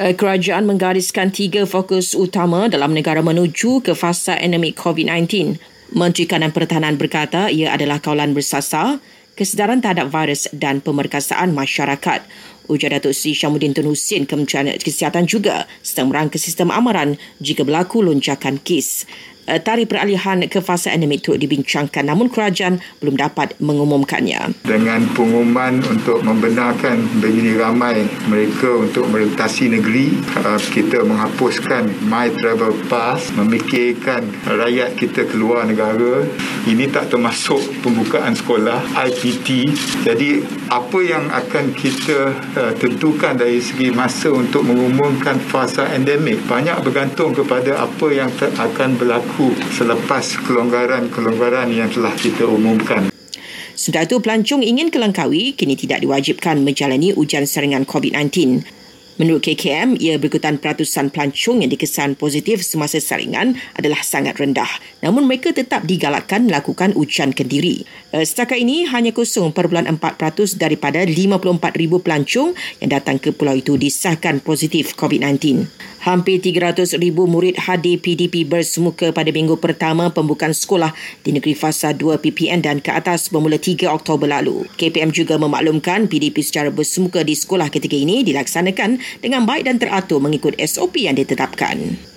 Eh, kerajaan menggariskan tiga fokus utama dalam negara menuju ke fasa endemik COVID-19. Menteri Kanan Pertahanan berkata ia adalah kawalan bersasar, kesedaran terhadap virus dan pemerkasaan masyarakat. Ujar Datuk Seri Syamuddin Tun Hussein Kementerian Kesihatan juga sedang merangka sistem amaran jika berlaku lonjakan kes. Eh, tarikh peralihan ke fasa endemik turut dibincangkan namun kerajaan belum dapat mengumumkannya. Dengan pengumuman untuk membenarkan begini ramai mereka untuk melintasi negeri, eh, kita menghapuskan My Travel Pass, memikirkan rakyat kita keluar negara. Ini tak termasuk pembukaan sekolah, IPT. Jadi apa yang akan kita eh, tentukan dari segi masa untuk mengumumkan fasa endemik banyak bergantung kepada apa yang akan berlaku berlaku selepas kelonggaran-kelonggaran yang telah kita umumkan. Sudah itu, pelancong ingin ke Langkawi kini tidak diwajibkan menjalani ujian saringan COVID-19. Menurut KKM, ia berikutan peratusan pelancong yang dikesan positif semasa saringan adalah sangat rendah. Namun mereka tetap digalakkan melakukan ujian kendiri. Eh, setakat ini, hanya 0.4% daripada 54,000 pelancong yang datang ke pulau itu disahkan positif COVID-19. Hampir 300 ribu murid hadir PDP bersemuka pada minggu pertama pembukaan sekolah di negeri fasa 2 PPN dan ke atas bermula 3 Oktober lalu. KPM juga memaklumkan PDP secara bersemuka di sekolah ketiga ini dilaksanakan dengan baik dan teratur mengikut SOP yang ditetapkan.